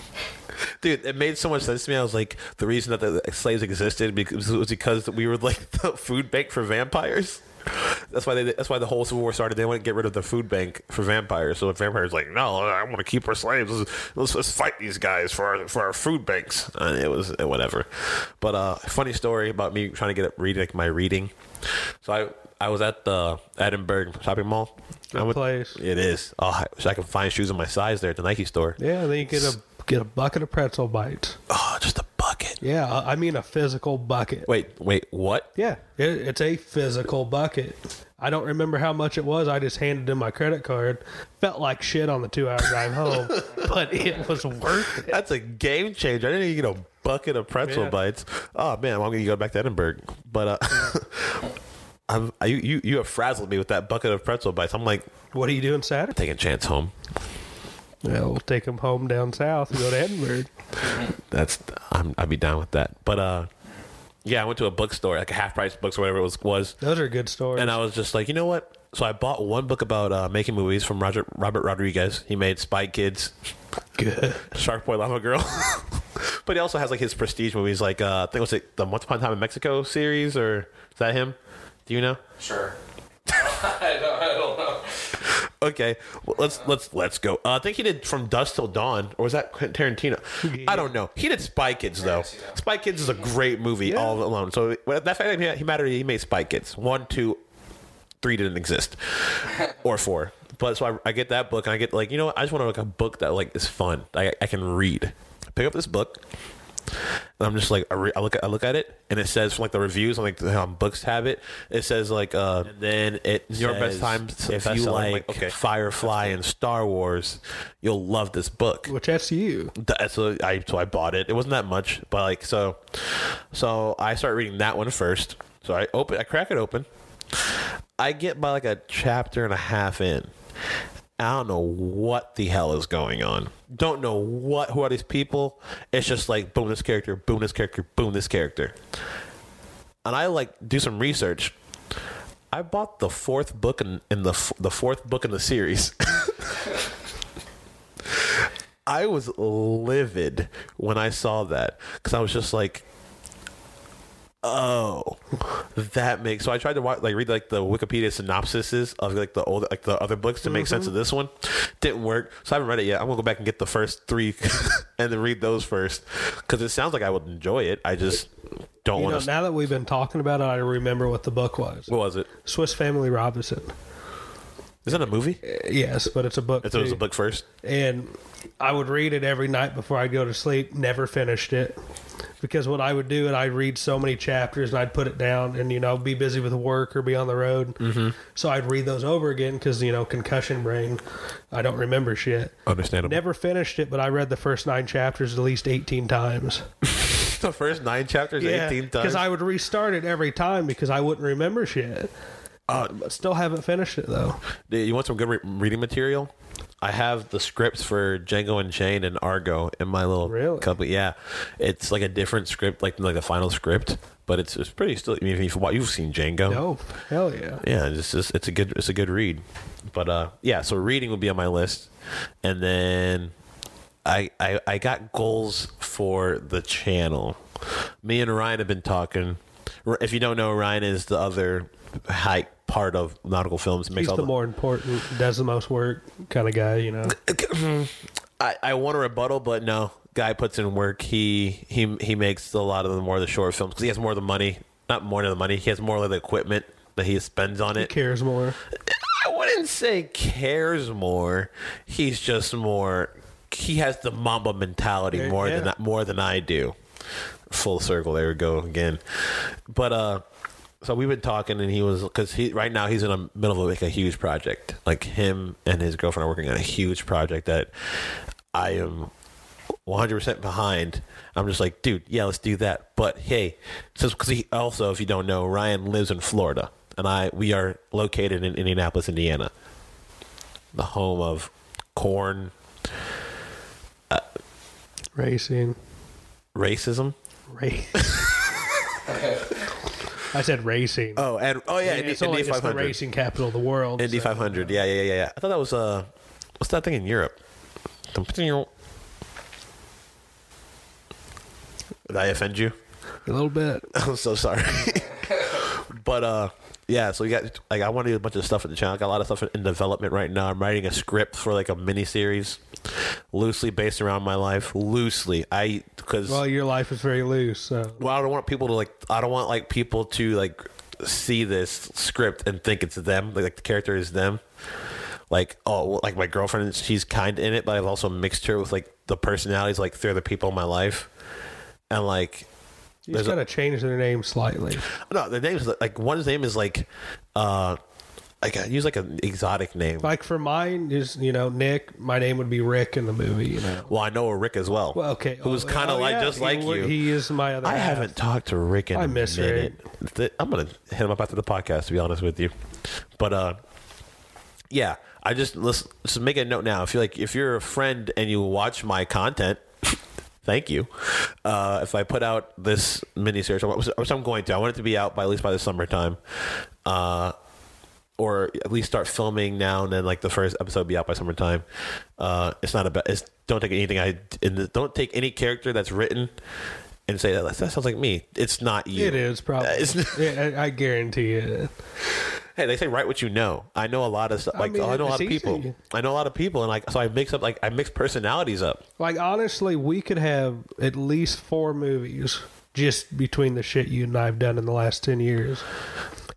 dude, it made so much sense to me. I was like, the reason that the slaves existed because was because we were like the food bank for vampires. That's why they. That's why the whole Civil War started. They want to get rid of the food bank for vampires. So if vampires like, no, I want to keep our slaves. Let's, let's, let's fight these guys for our for our food banks. And it was whatever. But uh, funny story about me trying to get up reading like my reading. So I I was at the Edinburgh shopping mall. Good I went- place. It is. Oh, I wish I can find shoes in my size there at the Nike store. Yeah, then you get a get a bucket of pretzel bites. Oh, just a bucket. Yeah, I mean a physical bucket. Wait, wait, what? Yeah, it, it's a physical bucket. I don't remember how much it was. I just handed him my credit card. Felt like shit on the two hour drive home, but it was worth it. That's a game changer. I didn't even get a bucket of pretzel Yeah. bites. Oh man, I'm gonna go back to Edinburgh. But uh, I'm, I, you you you have frazzled me with that bucket of pretzel bites. I'm like What are you doing Saturday? taking a chance home. Well, we'll take him home down south and go to Edinburgh. That's I'm I'd be down with that. But uh, yeah, I went to a bookstore, like a half price books or whatever it was was, Those are good stories. and I was just like, you know what? So I bought one book about uh, making movies from Roger Robert Rodriguez. He made Spy Kids, good. Shark Boy Llama Girl. but he also has like his prestige movies, like uh, I think it was like the Once Upon a Time in Mexico series, or is that him? Do you know? Sure. I, don't, I don't know. Okay, well, let's let's let's go. Uh, I think he did From Dusk Till Dawn, or was that Quentin Tarantino? I don't know. He did Spy Kids though. Spy Kids is a great movie Yeah. all alone. So well, that fact that he mattered. He made Spy Kids. One, two, three didn't exist, or four. But so I, I get that book, and I get like you know what? I just want to like a book that like is fun. I, I can read. I pick up this book. And I'm just like I, re- I look at I look at it and it says from like the reviews on like the um, books have it it says like uh and then it your best says, time if you like okay Firefly and Star Wars you'll love this book Which that's you. that's so I so I bought it. It wasn't that much, but like so, so I start reading that one first. So I open, I crack it open. I get by like a chapter and a half in. I don't know what the hell is going on. Don't know what who are these people. It's just like boom this character, boom this character, boom this character. And I like do some research. I bought the fourth book in, in the the fourth book in the series. I was livid when I saw that because I was just like, "Oh, that makes." So I tried to watch, like read like the Wikipedia synopsises of like the old like the other books to make sense of mm-hmm. this one. Didn't work, so I haven't read it yet. I'm gonna go back and get the first three and then read those first because it sounds like I would enjoy it. I just don't want to. now that we've been talking about it, I remember what the book was. What was it? Swiss Family Robinson. Is that a movie? Yes, but it's a book. I thought it was too. a book first. and I would read it every night before I'd go to sleep. Never finished it because what I would do, and I'd read so many chapters, and I'd put it down, and you know, be busy with work or be on the road. Mm-hmm. So I'd read those over again because you know, concussion brain, I don't remember shit. Understandable. Never finished it, but I read the first nine chapters at least eighteen times. the first nine chapters, eighteen times. because I would restart it every time because I wouldn't remember shit. Uh, still haven't finished it though. You want some good re- reading material? I have the scripts for Django Unchained and Argo in my little Really? company. Yeah, it's like a different script, like like the final script, but it's it's pretty still. I mean, if you've, wa- you've seen Django, No, hell yeah. yeah, it's just it's a good it's a good read. But uh, yeah, so reading would be on my list, and then I I, I got goals for the channel. Me and Ryan have been talking. R- If you don't know, Ryan is the other high part of nautical films. Makes He's all the the more important, does the most work kind of guy, you know. I, I want a rebuttal, but no. Guy puts in work. He he he makes a lot of the more of the short films because he has more of the money. Not more of the money. He has more of the equipment that he spends on it. He Cares more. I wouldn't say cares more. He's just more. He has the Mamba mentality Yeah, more yeah. than more than I do. Full circle. There we go again. But uh, so we've been talking, and he was because he right now he's in the middle of like a huge project. Like him and his girlfriend are working on a huge project that I am 100% behind. I'm just like, dude, yeah, let's do that. But hey, since because he also, if you don't know, Ryan lives in Florida, and I we are located in Indianapolis, Indiana, the home of corn uh, Racing. racism. Race. I said racing. Oh, and oh yeah, Indy, it's, only, Indy it's the racing capital of the world. Indy so- 500. Yeah, yeah, yeah, yeah. I thought that was uh, what's that thing in Europe? Did I offend you? A little bit. I'm so sorry. but uh yeah, so we got like I want to do a bunch of stuff in the channel. I got a lot of stuff in, development right now. I'm writing a script for like a mini series, loosely based around my life. Loosely, I because Well, your life is very loose, so Well, I don't want people to like. I don't want like people to like see this script and think it's them. Like, like the character is them. Like oh, like my girlfriend, she's kind in it, but I've also mixed her with like the personalities, like they're the people in my life, and like you just a- gotta change their name slightly. No, the name's like one's name is like uh like I use like an exotic name. Like for mine is you know Nick. My name would be Rick in the movie. You know. Well, I know a Rick as well. Well, okay. Who's Oh, kind of oh, like yeah, just he like would- you. He is my other. I half. haven't talked to Rick in I a miss minute. Th- I'm gonna hit him up after the podcast. To be honest with you, but uh, yeah, I just listen. Just make a note now. If you like, if you're a friend and you watch my content, thank you. Uh, if I put out this mini series, which I'm going to, I want it to be out by at least by the summertime. Uh, or at least start filming now and then like the first episode be out by summertime uh it's not about it's don't take anything i don't take any character that's written and say that that sounds like me it's not you It is probably. It's- yeah, I, I guarantee it. Hey they say write what you know i know a lot of stuff I like mean, i know a lot of people easy. i know a lot of people and like so i mix up like i mix personalities up Like honestly, we could have at least four movies just between the shit you and I've done in the last ten years.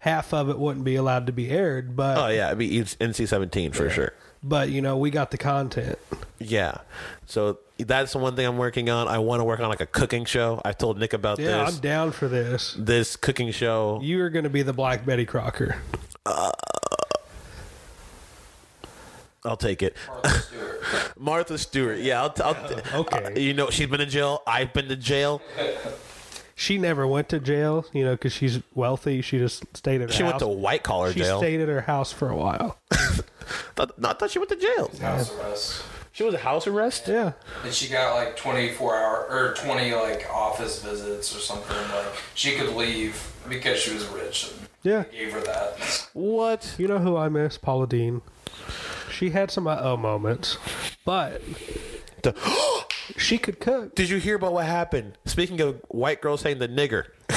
Half of it wouldn't be allowed to be aired, but oh yeah it'd be nc-17 for sure but you know we got the content. yeah so that's the one thing i'm working on i want to work on like a cooking show i told nick about Yeah, this I'm down for this. this cooking show You are going to be the Black Betty Crocker. I'll take it. Martha Stewart. Martha Stewart. Yeah, I'll. I'll okay. uh, you know, she's been in jail. I've been to jail. She never went to jail, you know, because she's wealthy. She just stayed at her She house. went to white collar she jail. She stayed at her house for a while. Thought, no, I thought she went to jail. House arrest. She was a house arrest. Yeah. And she got like 24 hour or 20 like office visits or something. Like she could leave because she was rich and Yeah. they gave her that. What? You know who I miss? Paula Deen. She had some uh oh moments, but The- she could cook. Did you hear about what happened? Speaking of white girls saying the nigger.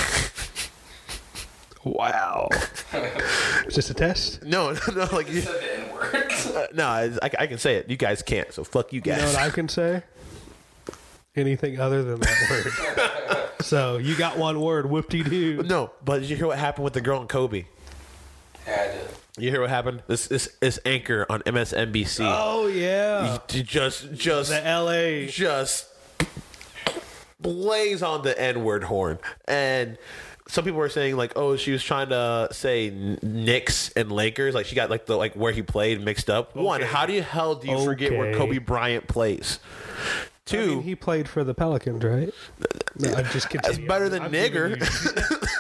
Wow. Is this a test? No, no, like you, Said the N word. uh, no, I, I can say it. You guys can't. So fuck you guys. You know guys. what I can say? Anything other than that word. so you got one word, whoop-de-doo. no, but did you hear what happened with the girl in Kobe? yeah, I did. You hear what happened? This this this anchor on MSNBC. Oh yeah. He just just The L.A. just blaze on the N word horn. And some people were saying like, oh, she was trying to say N- Knicks and Lakers, like she got like the like where he played mixed up. One, how do you hell do you forget where Kobe Bryant plays? I mean, he played for the Pelicans, right? No, I just that's better than I'm nigger.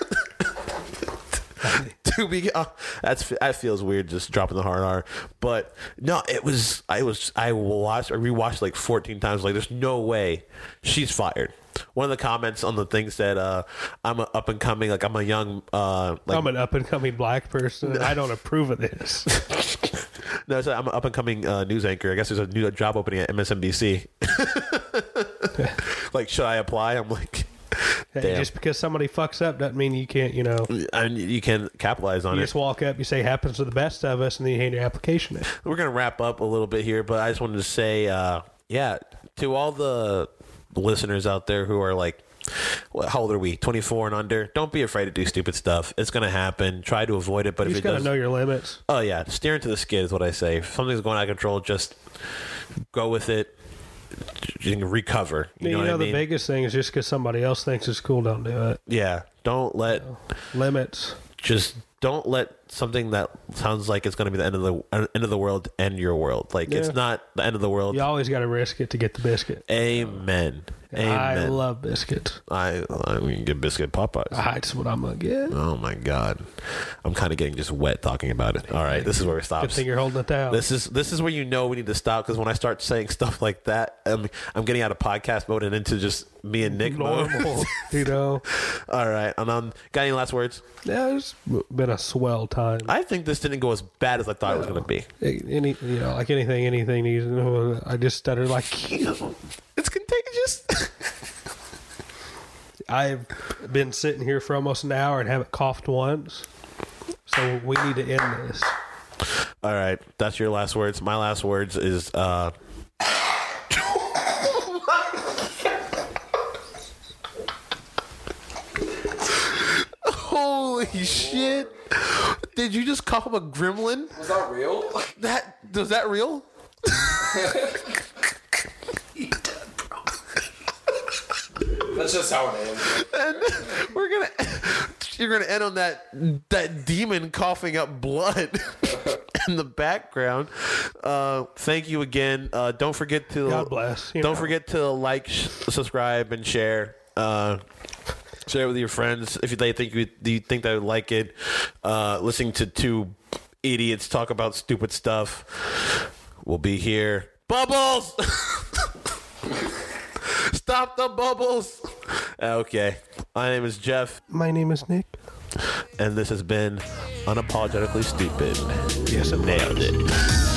to be uh, that's that feels weird just dropping the hard R. But no, it was I was I watched I rewatched like 14 times. Like there's no way she's fired. One of the comments on the thing said, uh, "I'm a up and coming, like I'm a young, uh, like I'm an up and coming black person. and I don't approve of this. no, said, I'm an up and coming uh, news anchor. I guess there's a new job opening at MSNBC. like, should I apply? I'm like, Hey, Damn. Just because somebody fucks up doesn't mean you can't, you know. and you can capitalize on You it. just walk up, you say happens to the best of us, and then you hand your application in. We're gonna wrap up a little bit here, but I just wanted to say, uh, yeah, to all the listeners out there who are like, how old are we? Twenty four and under. Don't be afraid to do stupid stuff. It's gonna happen. Try to avoid it, but You if just it got to know your limits. oh yeah, steer into the skid is what I say. If something's going out of control, just go with it. You can recover. You You know know, what I the mean? biggest thing is just because somebody else thinks it's cool, don't do it. yeah. Don't let Limits. just don't let something that sounds like it's going to be the end of the uh, end of the world end your world. Like it's not the end of the world. You always got to risk it to get the biscuit. Amen. Amen. I love biscuits. I I mean, get biscuit Popeyes. That's what I'm gonna get. Oh my god, I'm kind of getting just wet talking about it. All right, this is where it Good thing you're holding it down. This is this is where you know we need to stop because when I start saying stuff like that, I'm I'm getting out of podcast mode and into just me and Nick mode. normal, you know. All right, and um, got any last words? Yeah, it's been a swell time. I think this didn't go as bad as I thought it was going to be. Any, you know, like anything, anything. You know, I just stutter like It's contagious. I've been sitting here for almost an hour and haven't coughed once. So we need to end this. All right, that's your last words. My last words is uh Holy shit. Did you just cough up a gremlin? Was that real? That was that real? That's just how it is. And we're gonna you're gonna end on that that demon coughing up blood in the background. Uh, thank you again. Uh, don't forget to God bless, you don't know. forget to like, sh- subscribe, and share. Uh, share it with your friends if they think you, do you think they would like it. Uh, listening to two idiots talk about stupid stuff. We'll be here. Bubbles. Stop the bubbles. Okay. My name is Jeff, My name is Nick. and this has been Unapologetically Stupid. Yes, it Nailed was. it.